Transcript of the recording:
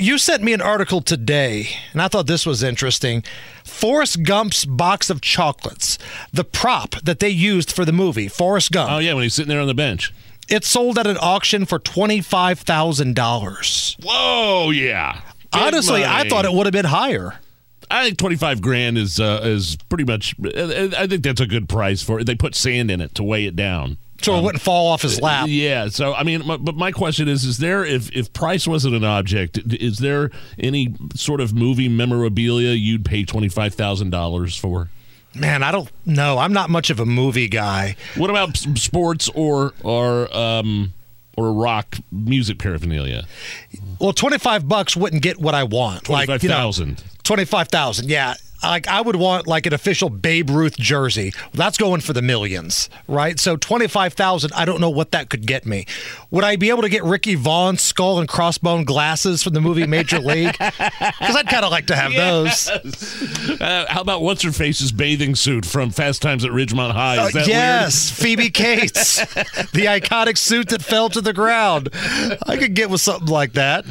You sent me an article today, and I thought this was interesting. Forrest Gump's box of chocolates, the prop that they used for the movie, Forrest Gump. Oh yeah, when he's sitting there on the bench. It sold at an auction for $25,000. Whoa, yeah. Good Honestly, I thought it would have been higher. I think twenty five grand is uh, is pretty much. I think that's a good price for it. They put sand in it to weigh it down. So it wouldn't fall off his lap. Yeah. So I mean, my, but my question is: Is there if if price wasn't an object, is there any sort of movie memorabilia you'd pay twenty five thousand dollars for? Man, I don't know. I'm not much of a movie guy. What about sports or or um or rock music paraphernalia? Well, 25 bucks wouldn't get what I want. Twenty five you know, thousand. 25,000. Yeah. Like I would want like an official Babe Ruth jersey. That's going for the millions, right? So 25,000, I don't know what that could get me. Would I be able to get Ricky Vaughn's skull and crossbone glasses from the movie Major League? Cuz I'd kind of like to have those. Uh, how about what's her face's bathing suit from Fast Times at Ridgemont High? Is that Uh, yes, Phoebe Cates. the iconic suit that fell to the ground. I could get with something like that.